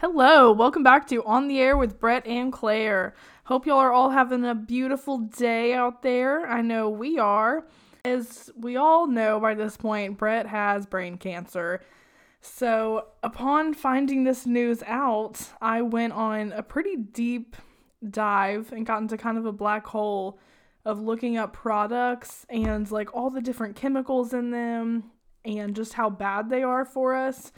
Hello, welcome back to On the Air with Brett and Claire. Hope y'all are all having a beautiful day out there. I know we are. As we all know by this point, Brett has brain cancer. So, upon finding this news out, I went on a pretty deep dive and got into kind of a black hole of looking up products and like all the different chemicals in them and just how bad they are for us.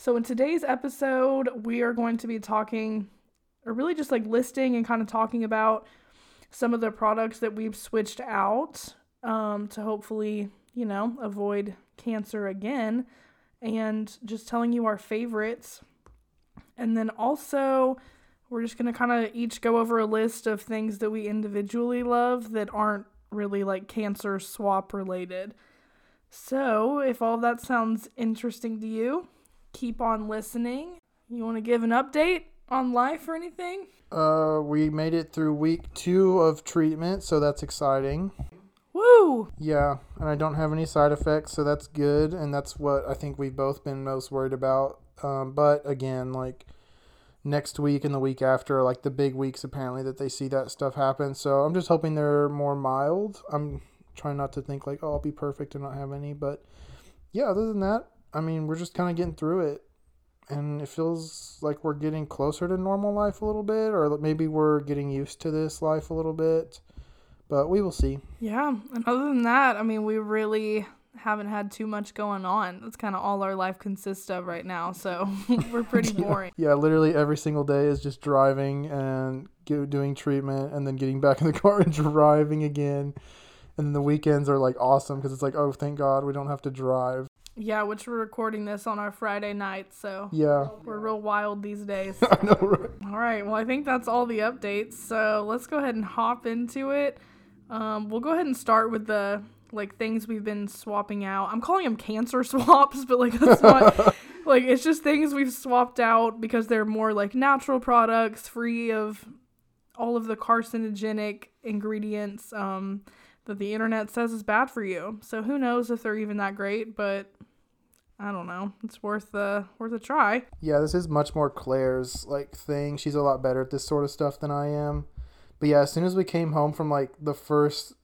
So, in today's episode, we are going to be talking, or really just like listing and kind of talking about some of the products that we've switched out um, to hopefully, you know, avoid cancer again, and just telling you our favorites. And then also, we're just going to kind of each go over a list of things that we individually love that aren't really like cancer swap related. So, if all that sounds interesting to you, keep on listening. You want to give an update on life or anything? Uh, we made it through week two of treatment, so that's exciting. Woo! Yeah, and I don't have any side effects, so that's good, and that's what I think we've both been most worried about. Um, but again, like next week and the week after, like the big weeks apparently that they see that stuff happen. So I'm just hoping they're more mild. I'm trying not to think like, oh, I'll be perfect and not have any, but yeah, other than that, I mean, we're just kind of getting through it. And it feels like we're getting closer to normal life a little bit, or maybe we're getting used to this life a little bit. But we will see. Yeah. And other than that, I mean, we really haven't had too much going on. That's kind of all our life consists of right now. So we're pretty boring. yeah, literally every single day is just driving and doing treatment and then getting back in the car and driving again. And then the weekends are like awesome because it's like, oh, thank God we don't have to drive. Yeah, which we're recording this on our Friday night, so yeah, we're real wild these days. I know, right? All right, well, I think that's all the updates. So let's go ahead and hop into it. Um, we'll go ahead and start with the like things we've been swapping out. I'm calling them cancer swaps, but like that's not like it's just things we've swapped out because they're more like natural products, free of all of the carcinogenic ingredients um, that the internet says is bad for you. So who knows if they're even that great, but I don't know. It's worth the worth a try. Yeah, this is much more Claire's like thing. She's a lot better at this sort of stuff than I am. But yeah, as soon as we came home from like the first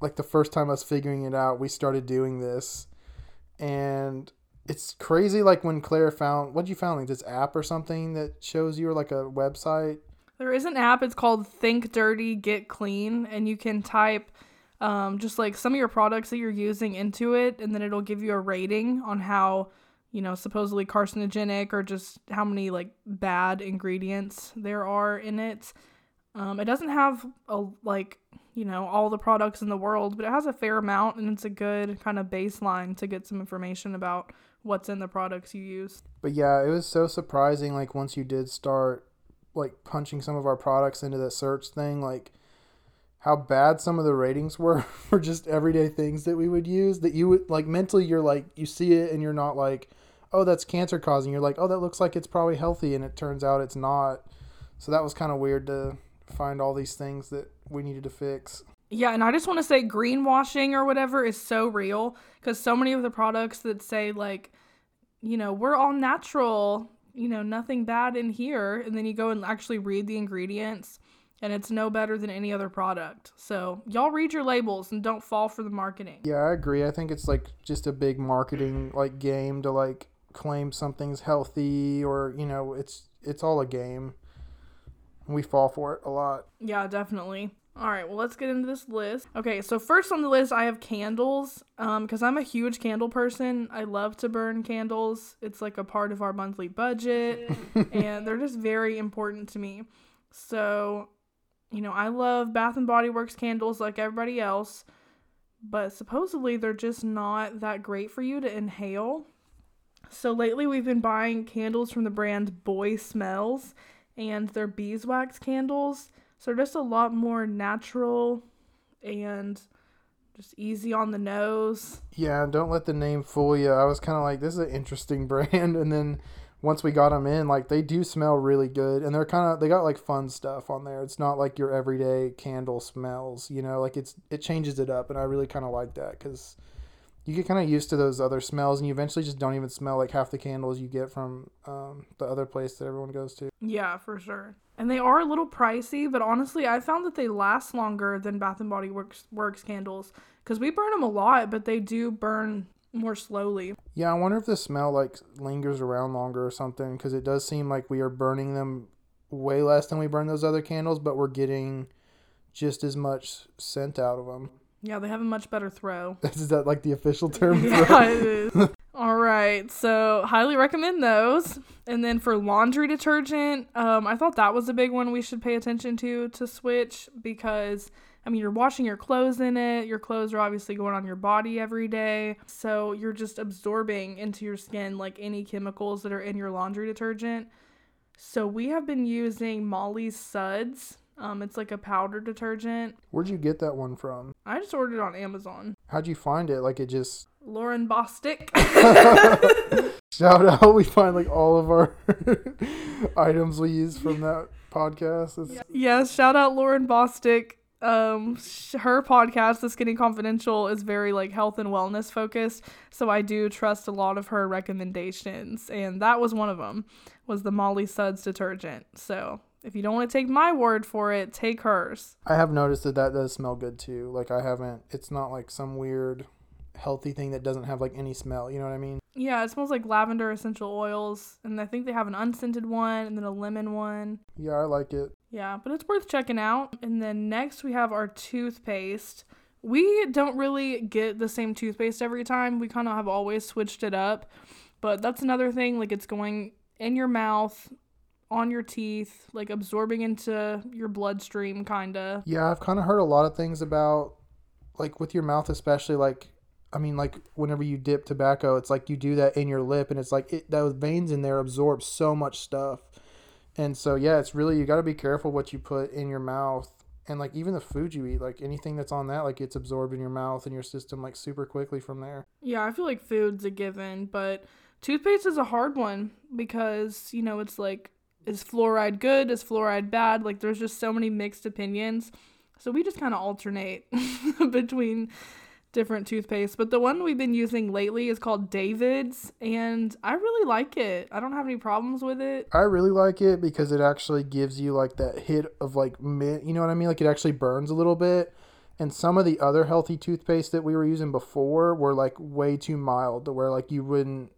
like the first time us figuring it out, we started doing this. And it's crazy like when Claire found what you found like this app or something that shows you or like a website. There is an app, it's called Think Dirty Get Clean, and you can type um, just like some of your products that you're using into it, and then it'll give you a rating on how, you know, supposedly carcinogenic or just how many like bad ingredients there are in it. Um, it doesn't have a like you know all the products in the world, but it has a fair amount, and it's a good kind of baseline to get some information about what's in the products you use. But yeah, it was so surprising. Like once you did start like punching some of our products into that search thing, like how bad some of the ratings were for just everyday things that we would use that you would like mentally you're like you see it and you're not like oh that's cancer causing. You're like oh that looks like it's probably healthy and it turns out it's not. So that was kind of weird to find all these things that we needed to fix. Yeah and i just want to say greenwashing or whatever is so real because so many of the products that say like you know we're all natural you know nothing bad in here and then you go and actually read the ingredients and it's no better than any other product. So, y'all read your labels and don't fall for the marketing. Yeah, I agree. I think it's like just a big marketing like game to like claim something's healthy or, you know, it's it's all a game. We fall for it a lot. Yeah, definitely. All right, well, let's get into this list. Okay, so first on the list, I have candles. Um, because I'm a huge candle person. I love to burn candles. It's like a part of our monthly budget, and they're just very important to me. So you know, I love Bath and Body Works candles like everybody else, but supposedly they're just not that great for you to inhale. So lately we've been buying candles from the brand Boy Smells and they're beeswax candles. So they're just a lot more natural and just easy on the nose. Yeah, don't let the name fool you. I was kind of like, this is an interesting brand. And then once we got them in, like they do smell really good, and they're kind of they got like fun stuff on there. It's not like your everyday candle smells, you know. Like it's it changes it up, and I really kind of like that because you get kind of used to those other smells, and you eventually just don't even smell like half the candles you get from um, the other place that everyone goes to. Yeah, for sure. And they are a little pricey, but honestly, I found that they last longer than Bath and Body Works Works candles because we burn them a lot, but they do burn more slowly. Yeah, I wonder if the smell like lingers around longer or something because it does seem like we are burning them way less than we burn those other candles, but we're getting just as much scent out of them. Yeah, they have a much better throw. Is that like the official term? yeah, it is. All right, so highly recommend those. And then for laundry detergent, um, I thought that was a big one we should pay attention to to switch because I mean you're washing your clothes in it. Your clothes are obviously going on your body every day, so you're just absorbing into your skin like any chemicals that are in your laundry detergent. So we have been using Molly's Suds um, it's like a powder detergent. Where'd you get that one from? I just ordered it on Amazon. How'd you find it? Like it just. Lauryn Bosstick. Shout out! We find like all of our items we use from that podcast. It's... Yes, shout out Lauryn Bosstick. Um, her podcast, The Skinny Confidential, is very like health and wellness focused. So I do trust a lot of her recommendations, and that was one of them. Was the Molly Suds detergent. So if you don't want to take my word for it, take hers. I have noticed that that does smell good too. Like I haven't. It's not like some weird healthy thing that doesn't have like any smell. You know what I mean? Yeah, it smells like lavender essential oils, and I think they have an unscented one and then a lemon one. Yeah, I like it. Yeah, but it's worth checking out. And then next we have our toothpaste. We don't really get the same toothpaste every time. We kind of have always switched it up. But that's another thing like it's going in your mouth on your teeth, like absorbing into your bloodstream, kind of. Yeah, I've kind of heard a lot of things about, like, with your mouth, especially, like, I mean, like, whenever you dip tobacco, it's like you do that in your lip, and it's like it, those veins in there absorb so much stuff. And so, yeah, it's really, you got to be careful what you put in your mouth. And, like, even the food you eat, like, anything that's on that, like, gets absorbed in your mouth and your system, like, super quickly from there. Yeah, I feel like food's a given, but toothpaste is a hard one because, you know, it's like is fluoride good? Is fluoride bad? Like there's just so many mixed opinions. So we just kind of alternate between different toothpaste. But the one we've been using lately is called David's and I really like it. I don't have any problems with it. I really like it because it actually gives you like that hit of like mint, you know what I mean? Like it actually burns a little bit. And some of the other healthy toothpaste that we were using before were like way too mild to where like you wouldn't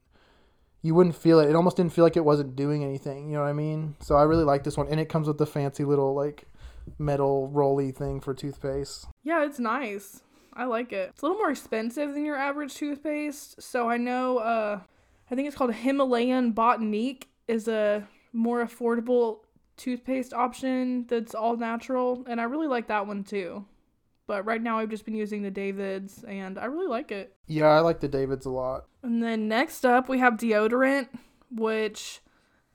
you wouldn't feel it. It almost didn't feel like it wasn't doing anything. You know what I mean? So I really like this one, and it comes with the fancy little like metal rolly thing for toothpaste. Yeah, it's nice. I like it. It's a little more expensive than your average toothpaste. So I know. Uh, I think it's called Himalayan Botanique is a more affordable toothpaste option that's all natural, and I really like that one too. But right now I've just been using the Davids and I really like it. Yeah, I like the Davids a lot. And then next up we have deodorant, which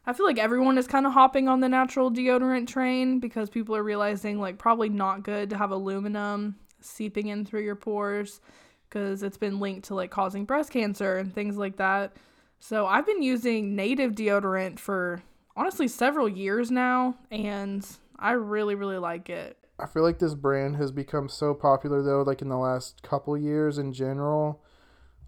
I feel like everyone is kind of hopping on the natural deodorant train because people are realizing like probably not good to have aluminum seeping in through your pores because it's been linked to like causing breast cancer and things like that. So I've been using native deodorant for honestly several years now and I really really like it. I feel like this brand has become so popular though, like in the last couple years in general.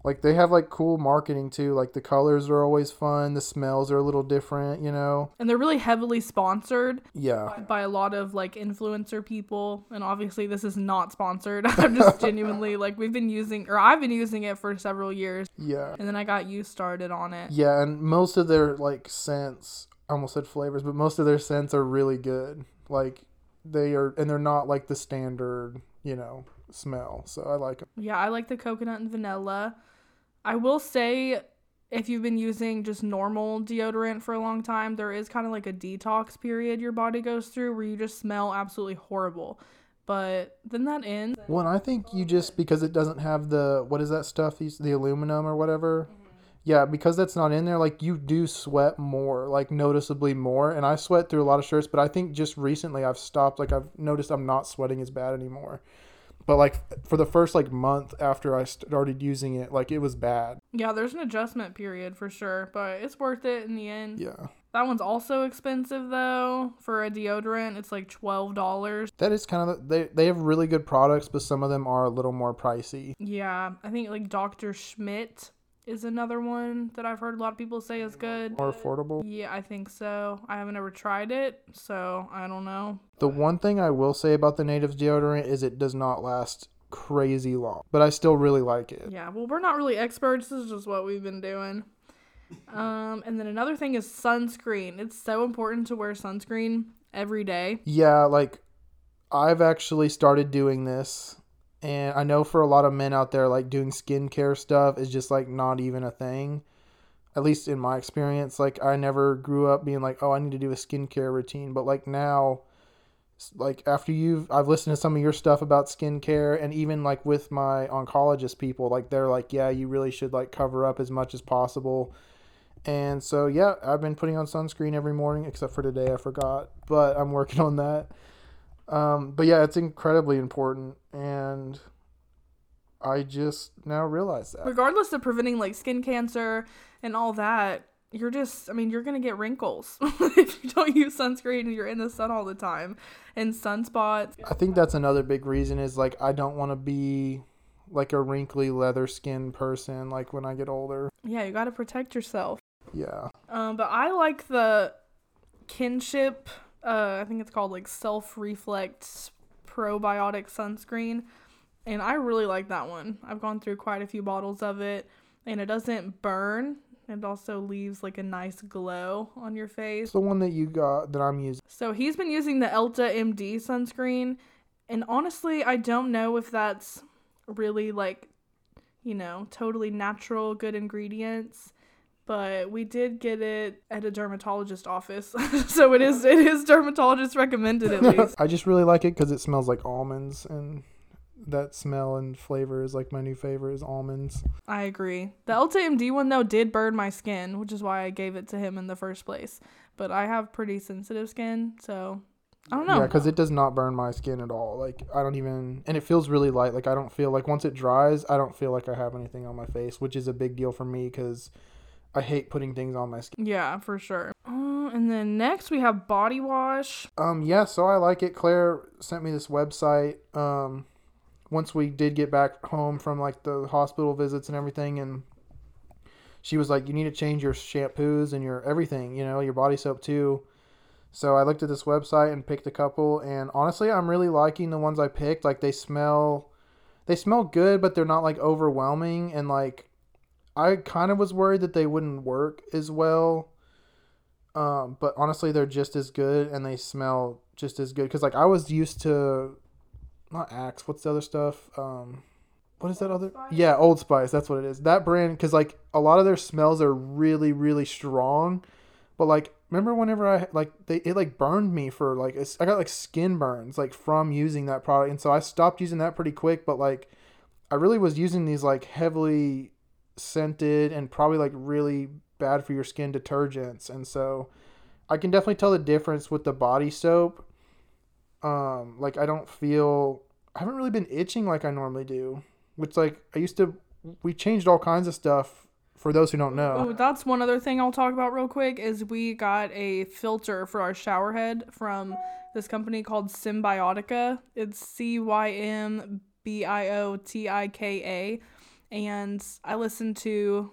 Like they have like cool marketing too. Like the colors are always fun, the smells are a little different, you know. And they're really heavily sponsored. Yeah. By a lot of like influencer people, and obviously this is not sponsored. I'm just genuinely like we've been using or I've been using it for several years. Yeah. And then I got you started on it. Yeah, and most of their like scents, I almost said flavors, but most of their scents are really good. Like they are and they're not like the standard you know smell so i like them yeah i like the coconut and vanilla i will say if you've been using just normal deodorant for a long time there is kind of like a detox period your body goes through where you just smell absolutely horrible but then that ends well i think you just because it doesn't have the what is that stuff the aluminum or whatever mm-hmm. yeah, because that's not in there, like you do sweat more, like noticeably more. And I sweat through a lot of shirts, but I think just recently I've stopped. Like I've noticed I'm not sweating as bad anymore. But like for the first like month after I started using it, like it was bad. Yeah, there's an adjustment period for sure, but it's worth it in the end. Yeah. That one's also expensive though. For a deodorant, it's like twelve dollars. That is kind of they they have really good products, but some of them are a little more pricey. Yeah, I think like Dr. Schmidt is another one that I've heard a lot of people say is good. More affordable. Yeah, I think so. I haven't ever tried it, so I don't know. The one thing I will say about the Natives deodorant is it does not last crazy long, but I still really like it. Yeah, well, we're not really experts. This is just what we've been doing. Um, and then another thing is sunscreen. It's so important to wear sunscreen every day. Yeah, like I've actually started doing this and I know for a lot of men out there like doing skincare stuff is just like not even a thing. At least in my experience, like I never grew up being like, "Oh, I need to do a skincare routine." But like now like after you've I've listened to some of your stuff about skincare and even like with my oncologist people, like they're like, "Yeah, you really should like cover up as much as possible." And so, yeah, I've been putting on sunscreen every morning, except for today, I forgot, but I'm working on that. Um, but yeah, it's incredibly important, and I just now realize that. Regardless of preventing like skin cancer and all that, you're just, I mean, you're gonna get wrinkles if you don't use sunscreen and you're in the sun all the time and sunspots. I think that's another big reason is like I don't want to be like a wrinkly leather skin person like when I get older. Yeah, you got to protect yourself. Yeah. Um, but I like the kinship. Uh, I think it's called like self reflect probiotic sunscreen, and I really like that one. I've gone through quite a few bottles of it, and it doesn't burn. It also leaves like a nice glow on your face. It's the one that you got that I'm using. So he's been using the Elta MD sunscreen, and honestly, I don't know if that's really like, you know, totally natural, good ingredients but we did get it at a dermatologist office so it is it is dermatologist recommended at least i just really like it because it smells like almonds and that smell and flavor is like my new favorite is almonds i agree the elta md one though did burn my skin which is why i gave it to him in the first place but i have pretty sensitive skin so I don't know. Yeah, because it does not burn my skin at all. Like I don't even, and it feels really light. Like I don't feel like once it dries, I don't feel like I have anything on my face, which is a big deal for me because I hate putting things on my skin. Yeah, for sure. Uh, and then next we have body wash. Um, yeah, so I like it. Claire sent me this website. Um, once we did get back home from like the hospital visits and everything, and she was like, "You need to change your shampoos and your everything. You know, your body soap too." So I looked at this website and picked a couple, and honestly, I'm really liking the ones I picked. Like they smell, they smell good, but they're not like overwhelming, and like I kind of was worried that they wouldn't work as well. Um, but honestly, they're just as good and they smell just as good. Because, like, I was used to, not Axe, what's the other stuff? Um, what is that other? Yeah, Old Spice. That's what it is. That brand, because, like, a lot of their smells are really, really strong. But, like, remember whenever I, like, they, it, like, burned me for, like, I got, like, skin burns, like, from using that product. And so I stopped using that pretty quick. But, like, I really was using these, like, heavily scented and probably like really bad for your skin detergents. And so I can definitely tell the difference with the body soap. Um, like I don't feel I haven't really been itching like I normally do. Which like I used to we changed all kinds of stuff for those who don't know. Oh, that's one other thing I'll talk about real quick is we got a filter for our shower head from this company called Cymbiotika. It's C Y M B I O T I K A and I listened to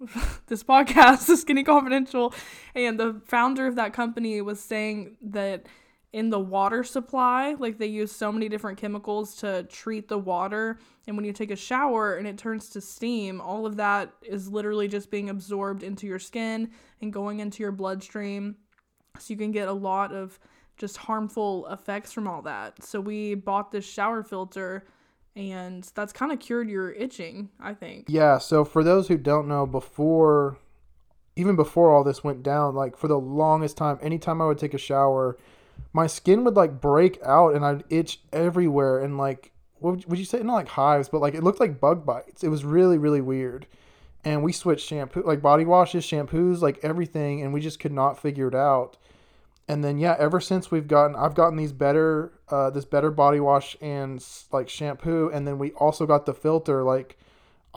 this podcast, The Skinny Confidential, and the founder of that company was saying that in the water supply, like they use so many different chemicals to treat the water, and when you take a shower and it turns to steam, all of that is literally just being absorbed into your skin and going into your bloodstream. So you can get a lot of just harmful effects from all that. So we bought this shower filter and that's kind of cured your itching, I think. Yeah, so for those who don't know, before even before all this went down, like for the longest time, anytime I would take a shower, my skin would like break out and I'd itch everywhere and like what would you say not like hives, but like it looked like bug bites. It was really really weird. And we switched shampoo like body washes, shampoos, like everything and we just could not figure it out and then yeah ever since we've gotten i've gotten these better uh, this better body wash and like shampoo and then we also got the filter like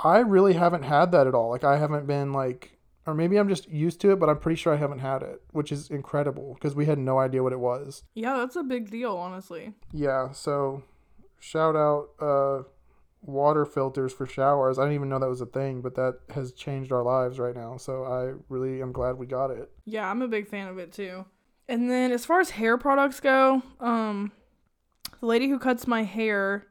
i really haven't had that at all like i haven't been like or maybe I'm just used to it, but I'm pretty sure I haven't had it, which is incredible because we had no idea what it was. Yeah, that's a big deal, honestly. Yeah, so shout out uh, water filters for showers. I didn't even know that was a thing, but that has changed our lives right now. So I really am glad we got it. Yeah, I'm a big fan of it too. And then as far as hair products go, um, the lady who cuts my hair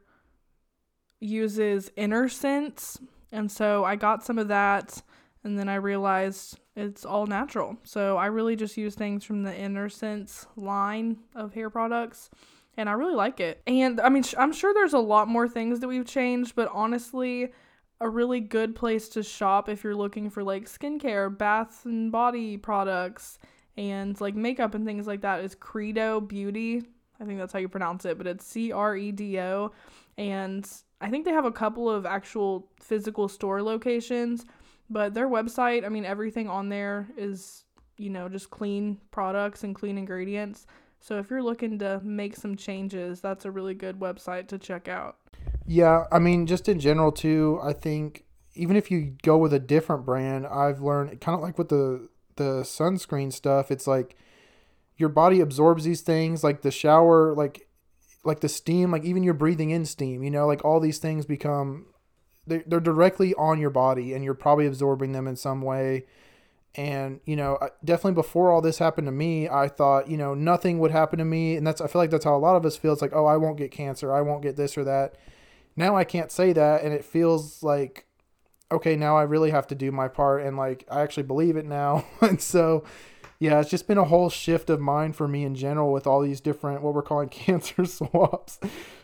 uses Innersense, and so I got some of that, and then I realized it's all natural. So I really just use things from the Innersense line of hair products, and I really like it. And I mean, sh- I'm sure there's a lot more things that we've changed, but honestly, a really good place to shop if you're looking for like skincare, bath and body products, and like makeup and things like that is Credo Beauty. I think that's how you pronounce it, but it's C R E D O. And I think they have a couple of actual physical store locations, but their website, I mean, everything on there is, you know, just clean products and clean ingredients. So if you're looking to make some changes, that's a really good website to check out. Yeah, I mean, just in general too. I think even if you go with a different brand, I've learned kind of like with the the sunscreen stuff. It's like your body absorbs these things, like the shower, like like the steam, like even you're breathing in steam. You know, like all these things become they're, they're directly on your body, and you're probably absorbing them in some way. And you know, definitely before all this happened to me, I thought you know nothing would happen to me, and that's I feel like that's how a lot of us feel. It's like, oh, I won't get cancer, I won't get this or that now I can't say that, and it feels like okay, now I really have to do my part, and like I actually believe it now, and so yeah, it's just been a whole shift of mind for me in general with all these different what we're calling cancer swaps.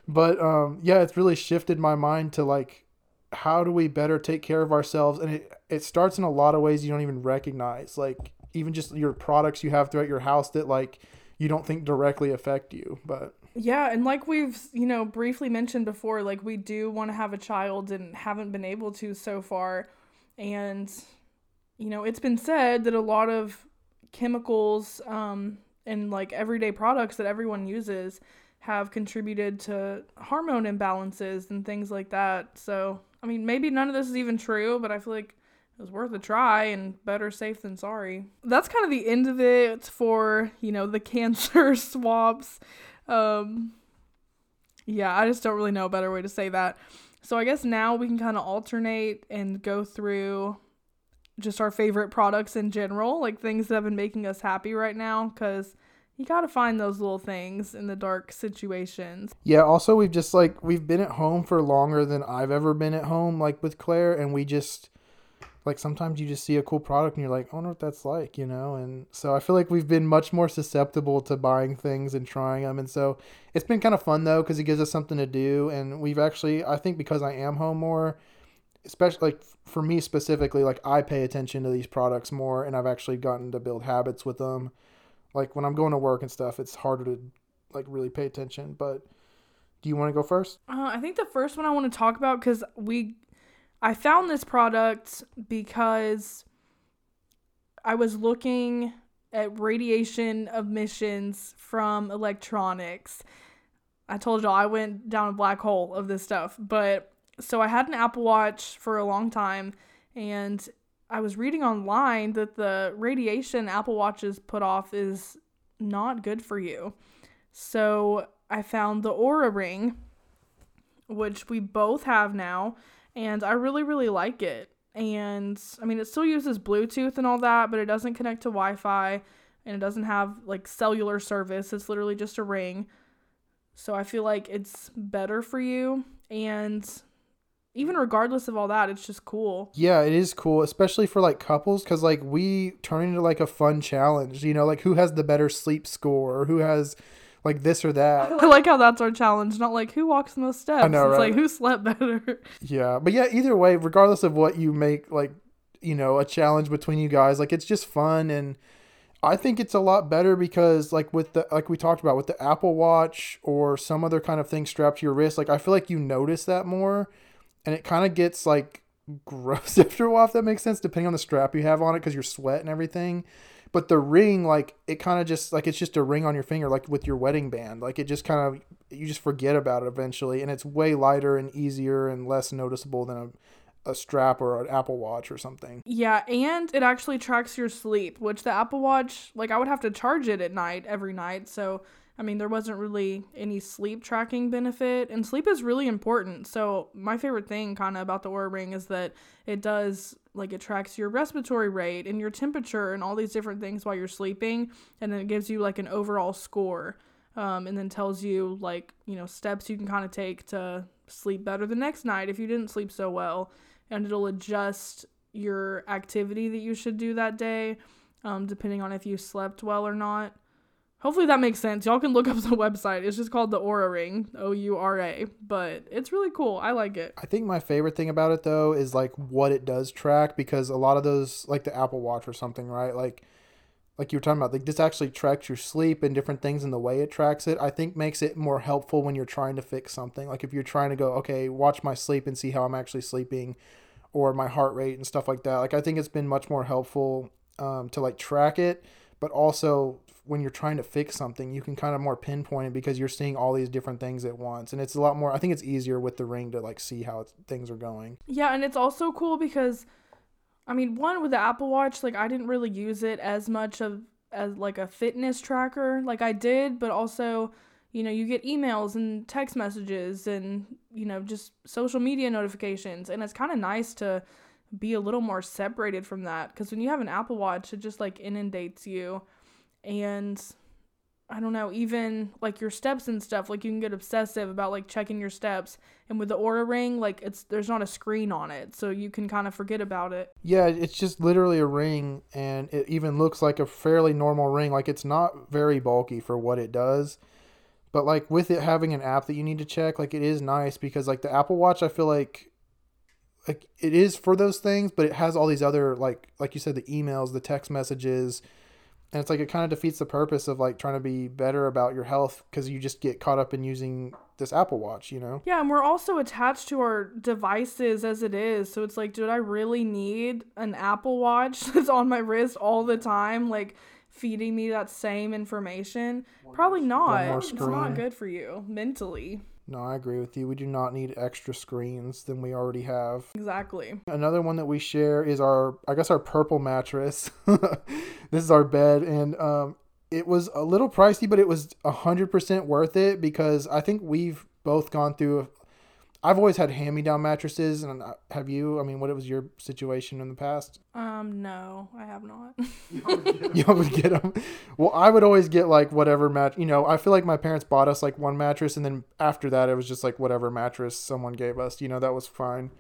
But um, yeah, it's really shifted my mind to like how do we better take care of ourselves, and it it starts in a lot of ways you don't even recognize, like even just your products you have throughout your house that like you don't think directly affect you, but yeah, and like we've, you know, briefly mentioned before, like we do want to have a child and haven't been able to so far. And, you know, it's been said that a lot of chemicals um, and like everyday products that everyone uses have contributed to hormone imbalances and things like that. So, I mean, maybe none of this is even true, but I feel like it was worth a try and better safe than sorry. That's kind of the end of it for, you know, the cancer swabs. Um, yeah, I just don't really know a better way to say that. So I guess now we can kind of alternate and go through just our favorite products in general, like things that have been making us happy right now, because you got to find those little things in the dark situations. Yeah, also, we've just like, we've been at home for longer than I've ever been at home, like with Claire, and we just like sometimes you just see a cool product and you're like, I wonder what that's like, you know? And so I feel like we've been much more susceptible to buying things and trying them. And so it's been kind of fun though, because it gives us something to do. And we've actually, I think because I am home more, especially like for me specifically, like I pay attention to these products more and I've actually gotten to build habits with them. Like when I'm going to work and stuff, it's harder to like really pay attention. But do you want to go first? Uh, I think the first one I want to talk about because we I found this product because I was looking at radiation emissions from electronics. I told y'all I went down a black hole of this stuff. But so I had an Apple Watch for a long time and I was reading online that the radiation Apple Watches put off is not good for you. So I found the Oura Ring, which we both have now and I really really like it. And I mean, it still uses Bluetooth and all that, but it doesn't connect to Wi-Fi and it doesn't have like cellular service. It's literally just a ring. So I feel like it's better for you and even regardless of all that, it's just cool. Yeah, it is cool, especially for like couples, because like we turn into like a fun challenge. You know, like who has the better sleep score, who has like this or that. I like how that's our challenge, not like who walks in those steps. I know, it's right? like who slept better. Yeah, but yeah, either way, regardless of what you make, like you know, a challenge between you guys, like it's just fun and. I think it's a lot better because like with the like we talked about with the Apple Watch or some other kind of thing strapped to your wrist, like I feel like you notice that more and it kind of gets like gross after a while if that makes sense depending on the strap you have on it because you're sweat and everything. But the ring, like it kind of just like it's just a ring on your finger, like with your wedding band. Like it just kind of you just forget about it eventually, and it's way lighter and easier and less noticeable than a a strap or an Apple Watch or something. Yeah, and it actually tracks your sleep, which the Apple Watch, like I would have to charge it at night every night. So, I mean, there wasn't really any sleep tracking benefit, and sleep is really important. So, my favorite thing kind of about the Oura Ring is that it does like it tracks your respiratory rate and your temperature and all these different things while you're sleeping, and then it gives you like an overall score. Um, and then tells you like you know steps you can kind of take to sleep better the next night if you didn't sleep so well and it'll adjust your activity that you should do that day, um, depending on if you slept well or not. Hopefully that makes sense. Y'all can look up the website. It's just called the Oura Ring, O U R A, but it's really cool. I like it. I think my favorite thing about it though is like what it does track because a lot of those like the Apple Watch or something, right? Like like you were talking about, like this actually tracks your sleep and different things and the way it tracks it, I think makes it more helpful when you're trying to fix something. Like if you're trying to go, okay, watch my sleep and see how I'm actually sleeping or my heart rate and stuff like that. Like I think it's been much more helpful um, to like track it, but also when you're trying to fix something, you can kind of more pinpoint it because you're seeing all these different things at once, and it's a lot more. I think it's easier with the ring to like see how things are going. Yeah, and it's also cool because, I mean, one with the Apple Watch, like I didn't really use it as much of as like a fitness tracker, like I did, but also you know, you get emails and text messages and, you know, just social media notifications. And it's kind of nice to be a little more separated from that because when you have an Apple Watch, it just like inundates you. And I don't know, even like your steps and stuff, like you can get obsessive about like checking your steps. And with the Oura Ring, like it's there's not a screen on it, so you can kind of forget about it. Yeah, it's just literally a ring and it even looks like a fairly normal ring. Like it's not very bulky for what it does. But like with it having an app that you need to check, like it is nice because like the Apple Watch, I feel like like it is for those things, but it has all these other like like you said the emails, the text messages, and it's like it kind of defeats the purpose of like trying to be better about your health because you just get caught up in using this Apple Watch, you know? Yeah, and we're also attached to our devices as it is. So it's like, did I really need an Apple Watch that's on my wrist all the time? Like feeding me that same information? Probably not. It's not good for you mentally. No, I agree with you. We do not need extra screens than we already have. Exactly. Another one that we share is our, I guess, our purple mattress. this is our bed, and um, it was a little pricey, but it was hundred percent worth it because I think we've both gone through I've always had hand-me-down mattresses, and uh, have you? I mean, what was your situation in the past? Um, no, I have not. you always get them. Well, I would always get like whatever mat. You know, I feel like my parents bought us like one mattress, and then after that, it was just like whatever mattress someone gave us. You know, that was fine.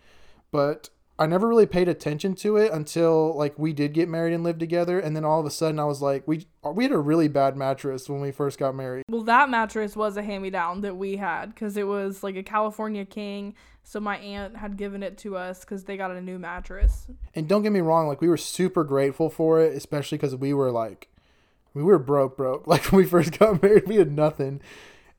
But I never really paid attention to it until like we did get married and live together, and then all of a sudden I was like, we we had a really bad mattress when we first got married. Well, that mattress was a hand me down that we had because it was like a California King. So my aunt had given it to us because they got a new mattress. And don't get me wrong, like we were super grateful for it, especially because we were like, we were broke, broke. Like when we first got married, we had nothing,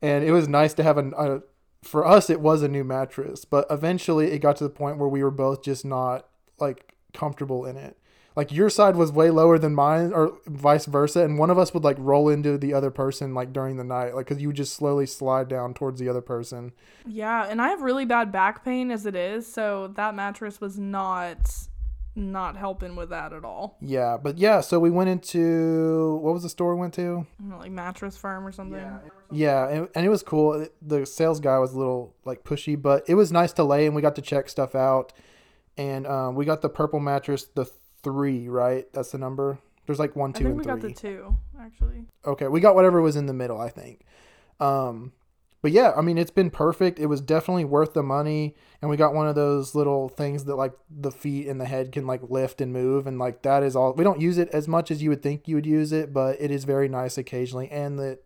and it was nice to have a, a for us it was a new mattress, but eventually it got to the point where we were both just not like comfortable in it. Like your side was way lower than mine or vice versa and one of us would like roll into the other person like during the night like cuz you would just slowly slide down towards the other person. Yeah, and I have really bad back pain as it is, so that mattress was not not helping with that at all. Yeah, but yeah, so we went into what was the store we went to? Know, like mattress firm or something. Yeah, yeah and, and it was cool. The sales guy was a little like pushy, but it was nice to lay and we got to check stuff out. And um, we got the purple mattress, the three, right? That's the number. There's like one, two, and three. we got the two actually. Okay, we got whatever was in the middle, I think. Um, but yeah, I mean, it's been perfect. It was definitely worth the money. And we got one of those little things that like the feet and the head can like lift and move. And like that is all. We don't use it as much as you would think you would use it, but it is very nice occasionally. And that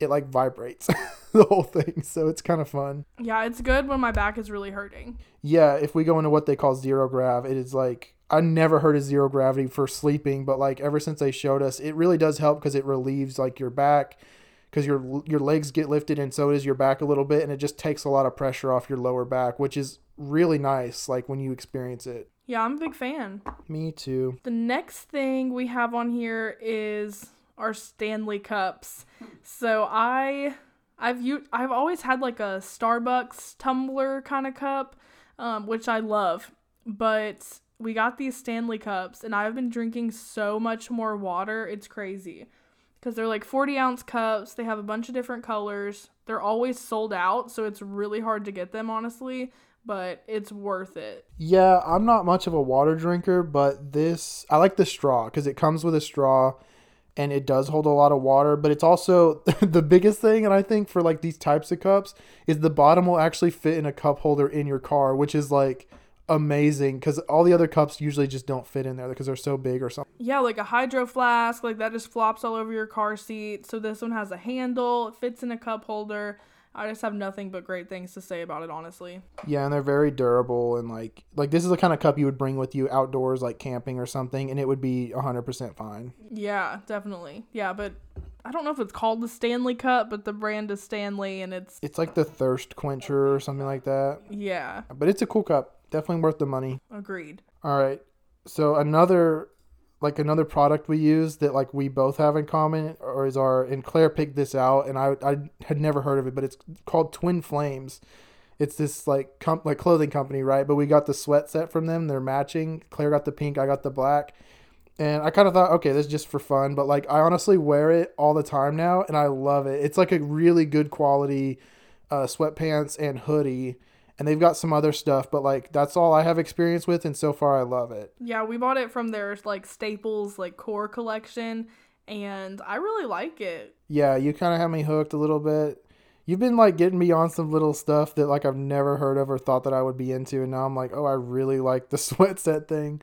it like vibrates the whole thing. So it's kind of fun. Yeah, it's good when my back is really hurting. Yeah, if we go into what they call zero grav, it is like I never heard of zero gravity for sleeping, but like ever since they showed us, it really does help because it relieves like your back because your your legs get lifted and so does your back a little bit and it just takes a lot of pressure off your lower back which is really nice like when you experience it yeah i'm a big fan me too the next thing we have on here is our stanley cups so i i've u- i've always had like a starbucks tumbler kind of cup um, which i love but we got these Stanley cups, and I've been drinking so much more water. It's crazy. Because they're like 40 ounce cups. They have a bunch of different colors. They're always sold out, so it's really hard to get them, honestly. But it's worth it. Yeah, I'm not much of a water drinker, but this I like the straw because it comes with a straw and it does hold a lot of water, but it's also the biggest thing and I think for like these types of cups is the bottom will actually fit in a cup holder in your car, which is like amazing because all the other cups usually just don't fit in there because they're so big or something. Yeah, like a hydro flask, like that just flops all over your car seat. So this one has a handle, it fits in a cup holder. I just have nothing but great things to say about it, honestly. Yeah, and they're very durable and like like this is the kind of cup you would bring with you outdoors, like camping or something, and it would be hundred percent fine. Yeah, definitely. Yeah, but I don't know if it's called the Stanley Cup, but the brand is Stanley, and it's It's like the thirst quencher or something like that. yeah, But it's a cool cup. Definitely worth the money. agreed. All right. So another like another product we use that like we both have in common or is our and Claire picked this out and I I had never heard of it, but it's called Twin Flames. It's this like com- like clothing company, right? But we got the sweat set from them. They're matching. Claire got the pink, I got the black. And I kind of thought, okay, this is just for fun, but like I honestly wear it all the time now and I love it. It's like a really good quality uh, sweatpants and hoodie and they've got some other stuff, but like that's all I have experience with, and so far I love it. Yeah, we bought it from their like staples like core collection, and I really like it. Yeah, you kind of have me hooked a little bit. You've been like getting me on some little stuff that like I've never heard of or thought that I would be into, and now I'm like, oh, I really like the sweat set thing.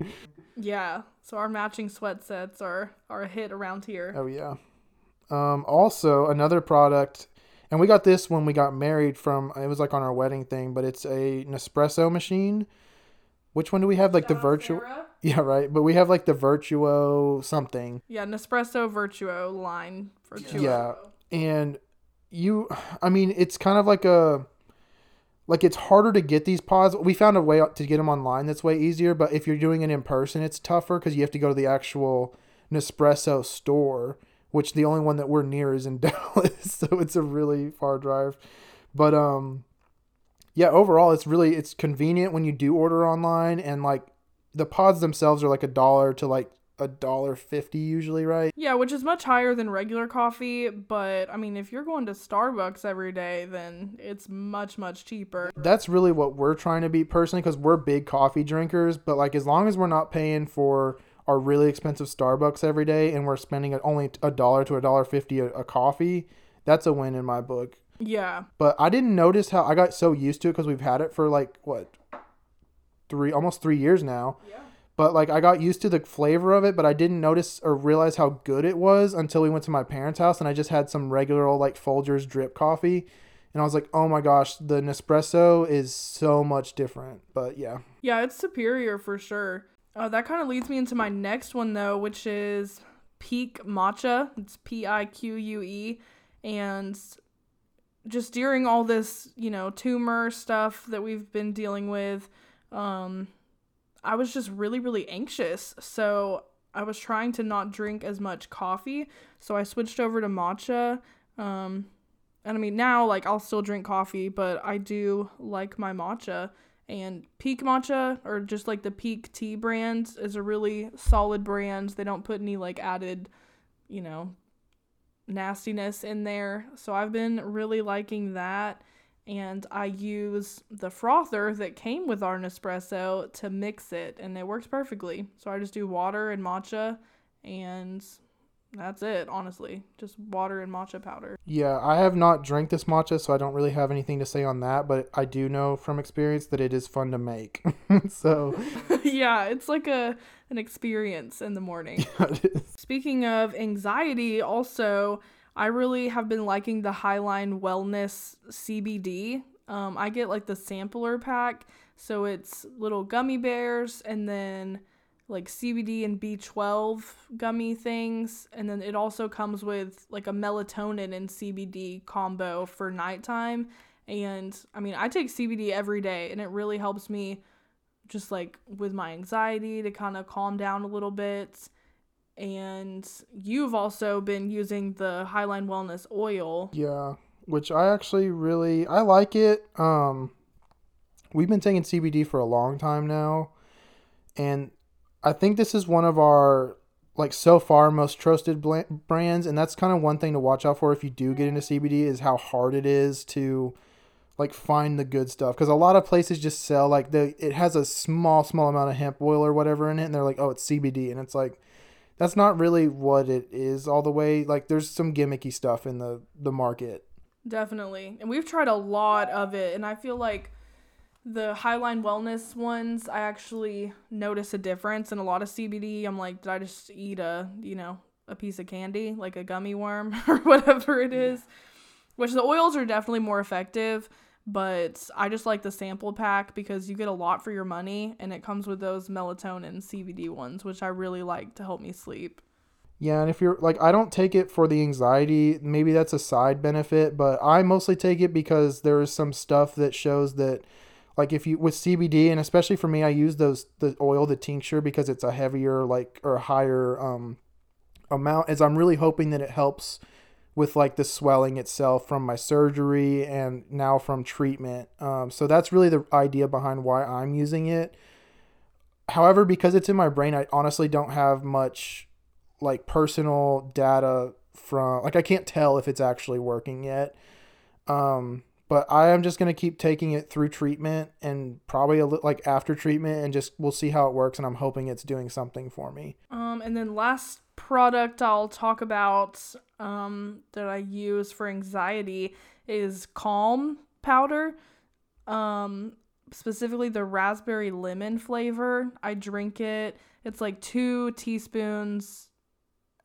Yeah, so our matching sweat sets are are a hit around here. Oh yeah. Um, also another product, and we got this when we got married from. It was like on our wedding thing, but it's a Nespresso machine. Which one do we have? Like the virtual. Yeah, right. But we have like the Virtuo something. Yeah, Nespresso Virtuo line. Virtuo. Yeah. And you, I mean, it's kind of like a, like it's harder to get these pods. We found a way to get them online that's way easier. But if you're doing it in person, it's tougher because you have to go to the actual Nespresso store, which the only one that we're near is in Dallas. So it's a really far drive. But, um, yeah, overall, it's really, it's convenient when you do order online and like the pods themselves are like a dollar to like a dollar fifty usually, right? Yeah, which is much higher than regular coffee, but I mean, if you're going to Starbucks every day, then it's much much cheaper. That's really what we're trying to be personally because we're big coffee drinkers. But like, as long as we're not paying for our really expensive Starbucks every day and we're spending only a dollar to a dollar fifty a coffee, that's a win in my book. Yeah. But I didn't notice how I got so used to it because we've had it for like what three almost three years now. Yeah. But like I got used to the flavor of it, but I didn't notice or realize how good it was until we went to my parents' house and I just had some regular old like Folgers drip coffee. And I was like, oh my gosh, the Nespresso is so much different. But yeah. Yeah, it's superior for sure. Uh, that kind of leads me into my next one though, which is Pique Matcha. It's P I Q U E. And just during all this, you know, tumor stuff that we've been dealing with, um, I was just really, really anxious. So I was trying to not drink as much coffee. So I switched over to matcha. Um, and I mean, now, like, I'll still drink coffee, but I do like my matcha. And Pique Matcha, or just like the Pique Tea brands, is a really solid brand. They don't put any, like, added, you know, nastiness in there. So I've been really liking that and I use the frother that came with our Nespresso to mix it, and it works perfectly. So I just do water and matcha, and that's it, honestly. Just water and matcha powder. Yeah, I have not drank this matcha, so I don't really have anything to say on that, but I do know from experience that it is fun to make. so yeah, it's like a an experience in the morning. Yeah, Speaking of anxiety, also I really have been liking the Highline Wellness CBD. Um, I get like the sampler pack, so it's little gummy bears and then like CBD and B12 gummy things, and then it also comes with like a melatonin and CBD combo for nighttime. And I mean, I take CBD every day, and it really helps me just like with my anxiety to kind of calm down a little bit and you've also been using the Highline Wellness oil. Yeah, which I actually really I like it. Um we've been taking CBD for a long time now and I think this is one of our like so far most trusted brands, and that's kind of one thing to watch out for if you do get into CBD is how hard it is to like find the good stuff because a lot of places just sell like the it has a small small amount of hemp oil or whatever in it and they're like oh it's CBD and it's like that's not really what it is all the way like there's some gimmicky stuff in the the market Definitely. And we've tried a lot of it and I feel like the Highline Wellness ones, I actually notice a difference in a lot of CBD. I'm like, did I just eat a, you know, a piece of candy, like a gummy worm or whatever it is? Which the oils are definitely more effective, but I just like the sample pack because you get a lot for your money and it comes with those melatonin CBD ones, which I really like to help me sleep. Yeah, and if you're like, I don't take it for the anxiety. Maybe that's a side benefit, but I mostly take it because there is some stuff that shows that, like, if you with CBD, and especially for me, I use those the oil, the tincture, because it's a heavier, like, or higher um amount. As I'm really hoping that it helps with like the swelling itself from my surgery and now from treatment. Um, so that's really the idea behind why I'm using it. However, because it's in my brain, I honestly don't have much like personal data from like I can't tell if it's actually working yet. Um, but I am just gonna keep taking it through treatment and probably a li- like after treatment and just we'll see how it works and I'm hoping it's doing something for me. Um, and then last product I'll talk about um, that I use for anxiety is Calm powder. Um, specifically the raspberry lemon flavor. I drink it. It's like two teaspoons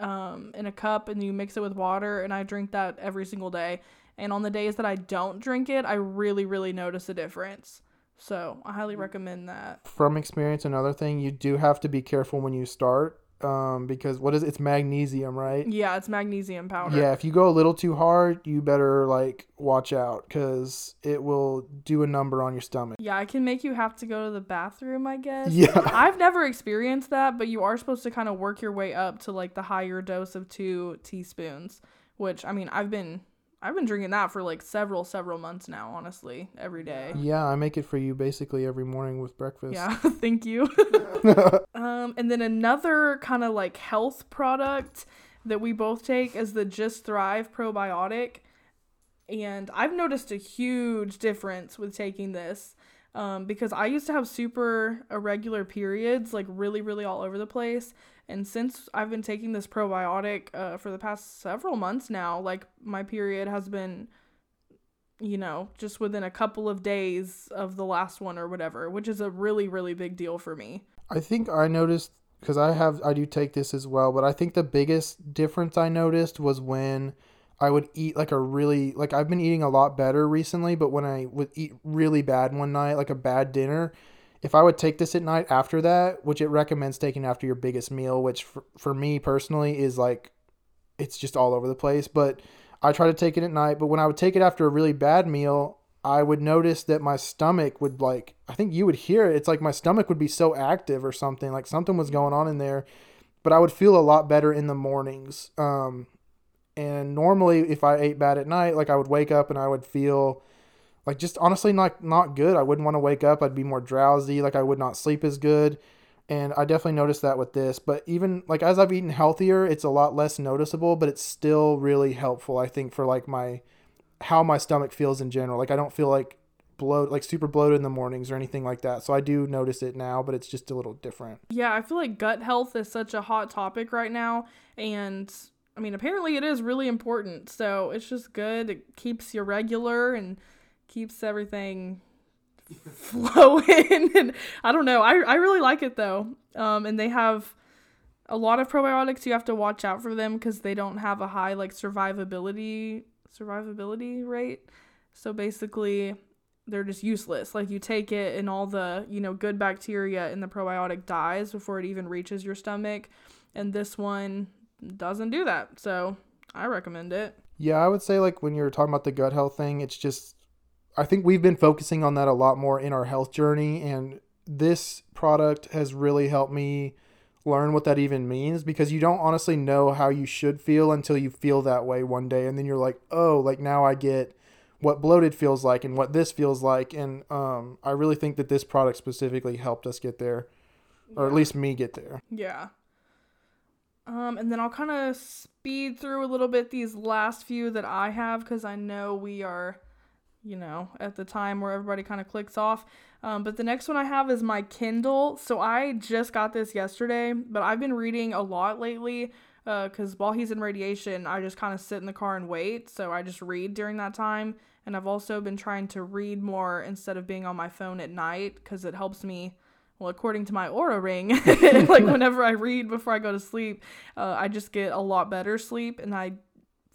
um, in a cup, and you mix it with water. And I drink that every single day. And on the days that I don't drink it, I really, really notice a difference. So I highly recommend that. From experience, another thing you do have to be careful when you start um, because what is it? it's magnesium, right? Yeah, it's magnesium powder. Yeah, if you go a little too hard, you better like watch out because it will do a number on your stomach. Yeah, it can make you have to go to the bathroom, I guess. Yeah. I've never experienced that, but you are supposed to kind of work your way up to like the higher dose of two teaspoons, which I mean, I've been I've been drinking that for like several several months now, honestly, every day. Yeah, I make it for you basically every morning with breakfast. Yeah, thank you. um, and then another kind of like health product that we both take is the Just Thrive probiotic. And I've noticed a huge difference with taking this um, because I used to have super irregular periods, like really, really all over the place. And since I've been taking this probiotic uh, for the past several months now, like my period has been, you know, just within a couple of days of the last one or whatever, which is a really, really big deal for me. I think I noticed because I have I do take this as well, but I think the biggest difference I noticed was when I would eat like a really like I've been eating a lot better recently, but when I would eat really bad one night, like a bad dinner, if I would take this at night after that, which it recommends taking after your biggest meal, which for, for me personally is like it's just all over the place, but I try to take it at night, but when I would take it after a really bad meal, I would notice that my stomach would like I think you would hear it. It's like my stomach would be so active or something, like something was going on in there. But I would feel a lot better in the mornings. Um, and normally if I ate bad at night, like I would wake up and I would feel like just honestly not not good. I wouldn't want to wake up. I'd be more drowsy, like I would not sleep as good. And I definitely noticed that with this, but even like as I've eaten healthier, it's a lot less noticeable, but it's still really helpful I think for like my how my stomach feels in general. Like I don't feel like bloat like super bloated in the mornings or anything like that. So I do notice it now, but it's just a little different. Yeah, I feel like gut health is such a hot topic right now and I mean apparently it is really important. So it's just good. It keeps you regular and keeps everything flowing and I don't know. I I really like it though. Um and they have a lot of probiotics you have to watch out for them cuz they don't have a high like survivability survivability rate. So basically they're just useless. Like you take it and all the, you know, good bacteria in the probiotic dies before it even reaches your stomach. And this one doesn't do that. So I recommend it. Yeah, I would say like when you're talking about the gut health thing, it's just I think we've been focusing on that a lot more in our health journey and this product has really helped me learn what that even means because you don't honestly know how you should feel until you feel that way one day and then you're like, "Oh, like now I get what bloated feels like and what this feels like." And um I really think that this product specifically helped us get there. or at least me get there. Yeah. Um, and then I'll kind of speed through a little bit these last few that I have because I know we are, you know, at the time where everybody kind of clicks off. Um, but the next one I have is my Kindle. So I just got this yesterday, but I've been reading a lot lately because uh, while he's in radiation, I just kind of sit in the car and wait. So I just read during that time. And I've also been trying to read more instead of being on my phone at night because it helps me well, according to my Oura Ring, like whenever I read before I go to sleep, uh, I just get a lot better sleep and I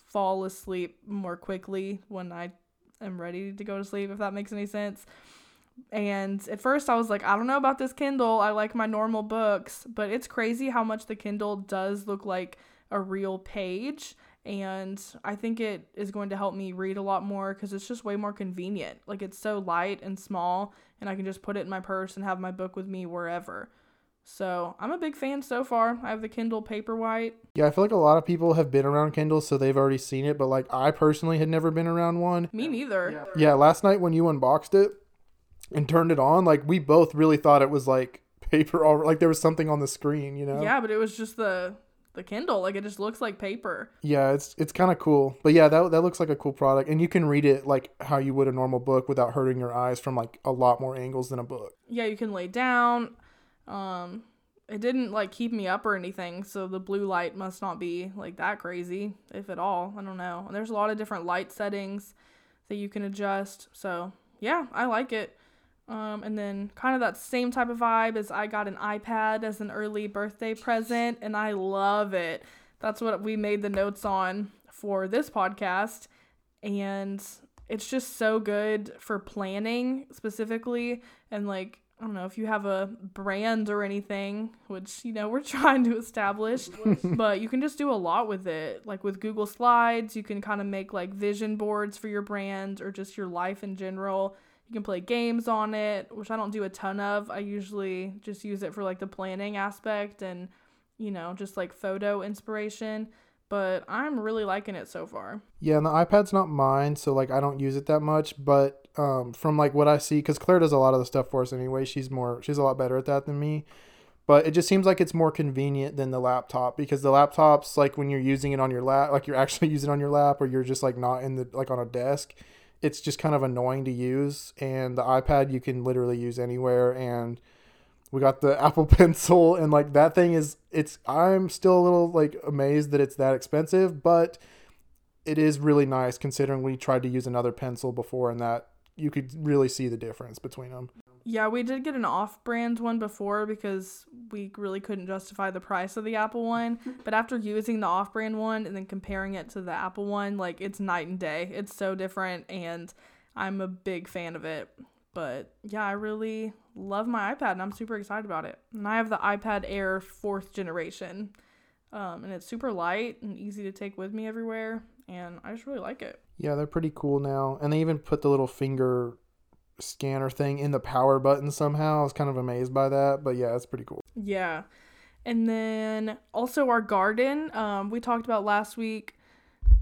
fall asleep more quickly when I am ready to go to sleep, if that makes any sense. And at first, I was like, I don't know about this Kindle. I like my normal books, but it's crazy how much the Kindle does look like a real page and I think it is going to help me read a lot more because it's just way more convenient. Like it's so light and small, and I can just put it in my purse and have my book with me wherever. So I'm a big fan so far. I have the Kindle Paperwhite. Yeah, I feel like a lot of people have been around Kindle, so they've already seen it. But like I personally had never been around one. Me neither. Yeah, yeah last night when you unboxed it and turned it on, like we both really thought it was like paper, or like there was something on the screen, you know? Yeah, but it was just the the Kindle. Like it just looks like paper. Yeah, it's it's kind of cool. But yeah, that that looks like a cool product, and you can read it like how you would a normal book without hurting your eyes from like a lot more angles than a book. Yeah, you can lay down. Um, it didn't like keep me up or anything, so the blue light must not be like that crazy, if at all. I don't know. And there's a lot of different light settings that you can adjust. So yeah, I like it. Um, and then kind of that same type of vibe as I got an iPad as an early birthday present, and I love it. That's what we made the notes on for this podcast. And it's just so good for planning specifically. And like, I don't know if you have a brand or anything, which, you know, we're trying to establish, but you can just do a lot with it. Like with Google Slides, you can kind of make like vision boards for your brand or just your life in general you can play games on it, which I don't do a ton of. I usually just use it for like the planning aspect and, you know, just like photo inspiration. But I'm really liking it so far. Yeah, and the iPad's not mine, so like I don't use it that much. But um, from like what I see, because Claire does a lot of the stuff for us anyway. She's more, she's a lot better at that than me. But it just seems like it's more convenient than the laptop because the laptops, like when you're using it on your lap, like you're actually using it on your lap, or you're just like not in the like on a desk it's just kind of annoying to use. And the iPad you can literally use anywhere. And we got the Apple Pencil, and like that thing is, it's. I'm still a little like amazed that it's that expensive, but it is really nice considering we tried to use another pencil before, and that you could really see the difference between them. Yeah, we did get an off brand one before because we really couldn't justify the price of the Apple one. But after using the off brand one and then comparing it to the Apple one, like it's night and day. It's so different and I'm a big fan of it. But yeah, I really love my iPad and I'm super excited about it. And I have the iPad Air fourth generation. Um, and it's super light and easy to take with me everywhere. And I just really like it. Yeah, they're pretty cool now. And they even put the little finger scanner thing in the power button somehow. I was kind of amazed by that, but yeah, it's pretty cool. Yeah. And then also our garden, um, we talked about last week.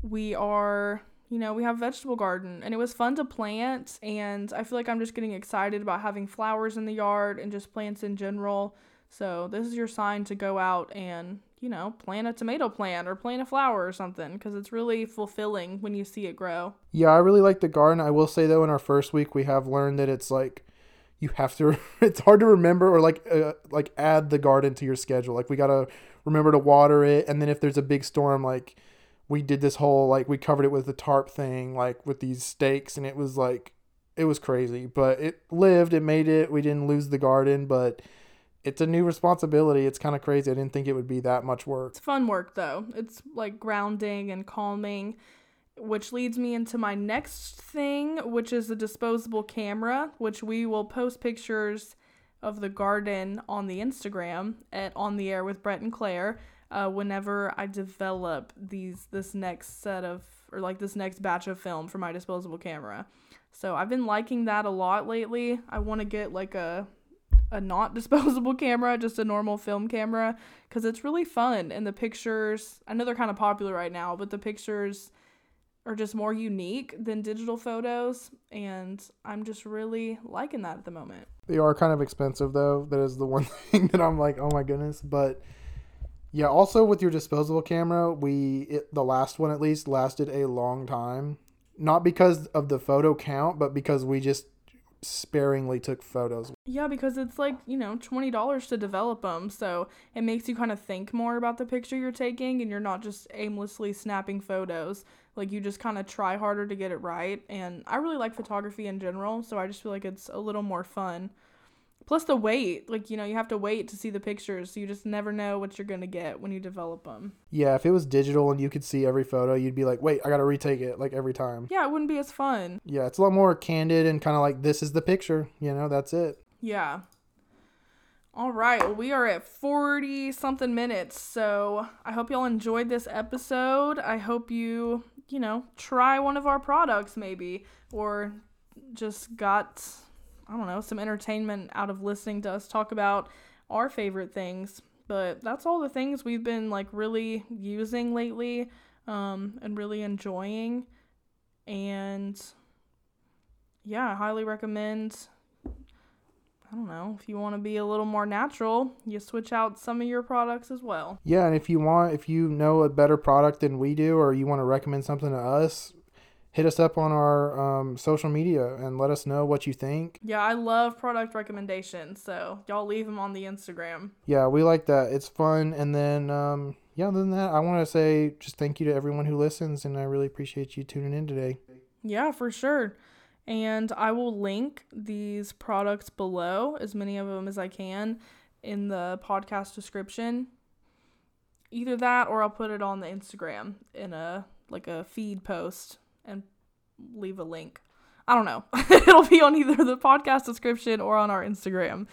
We are, you know, we have vegetable garden and it was fun to plant and I feel like I'm just getting excited about having flowers in the yard and just plants in general. So this is your sign to go out and you know, plant a tomato plant or plant a flower or something because it's really fulfilling when you see it grow. Yeah, I really like the garden. I will say though, in our first week, we have learned that it's like you have to. It's hard to remember or like uh, like add the garden to your schedule. Like we gotta remember to water it, and then if there's a big storm, like we did this whole like we covered it with the tarp thing, like with these stakes, and it was like it was crazy, but it lived. It made it. We didn't lose the garden, but it's a new responsibility. It's kind of crazy. I didn't think it would be that much work. It's fun work though. It's like grounding and calming, which leads me into my next thing, which is the disposable camera, which we will post pictures of the garden on the Instagram at on the air with Brett and Claire. Uh, whenever I develop these this next set of or like this next batch of film for my disposable camera. So I've been liking that a lot lately. I want to get like a a not disposable camera, just a normal film camera, because it's really fun. And the pictures, I know they're kind of popular right now, but the pictures are just more unique than digital photos. And I'm just really liking that at the moment. They are kind of expensive though. That is the one thing that I'm like, oh my goodness. But yeah, also with your disposable camera, we it, the last one at least lasted a long time. Not because of the photo count, but because we just sparingly took photos. Yeah, because it's like, you know, $20 to develop them. So it makes you kind of think more about the picture you're taking and you're not just aimlessly snapping photos. Like you just kind of try harder to get it right. And I really like photography in general. So I just feel like it's a little more fun. Plus the wait, like you know, you have to wait to see the pictures, so you just never know what you're gonna get when you develop them. Yeah, if it was digital and you could see every photo, you'd be like, wait, I gotta retake it like every time. Yeah, it wouldn't be as fun. Yeah, it's a lot more candid and kind of like this is the picture, you know, that's it. Yeah. All right, well, we are at 40 something minutes, so I hope y'all enjoyed this episode. I hope you, you know, try one of our products maybe, or just got I don't know, some entertainment out of listening to us talk about our favorite things. But that's all the things we've been like really using lately um, and really enjoying. And yeah, I highly recommend. I don't know, if you want to be a little more natural, you switch out some of your products as well. Yeah, and if you want, if you know a better product than we do, or you want to recommend something to us, hit us up on our um, social media and let us know what you think. Yeah, I love product recommendations, so y'all leave them on the Instagram. Yeah, we like that. It's fun. And then, um, yeah, other than that, I want to say just thank you to everyone who listens, and I really appreciate you tuning in today. Yeah, for sure. And I will link these products below, as many of them as I can, in the podcast description. Either that or I'll put it on the Instagram in a like a feed post and leave a link. I don't know. It'll be on either the podcast description or on our Instagram.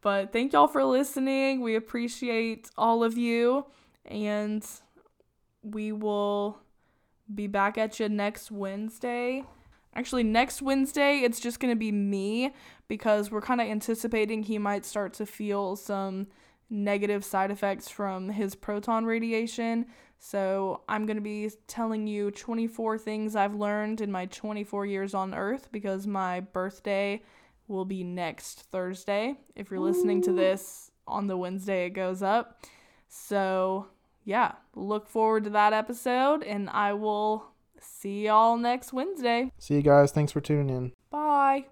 But thank y'all for listening. We appreciate all of you. And we will be back at you next Wednesday. Actually, next Wednesday, it's just going to be me because we're kind of anticipating he might start to feel some negative side effects from his proton radiation. So, I'm going to be telling you 24 things I've learned in my 24 years on Earth because my birthday will be next Thursday. If you're listening to this on the Wednesday it goes up. So, yeah, look forward to that episode and I will see y'all next Wednesday. See you guys. Thanks for tuning in. Bye.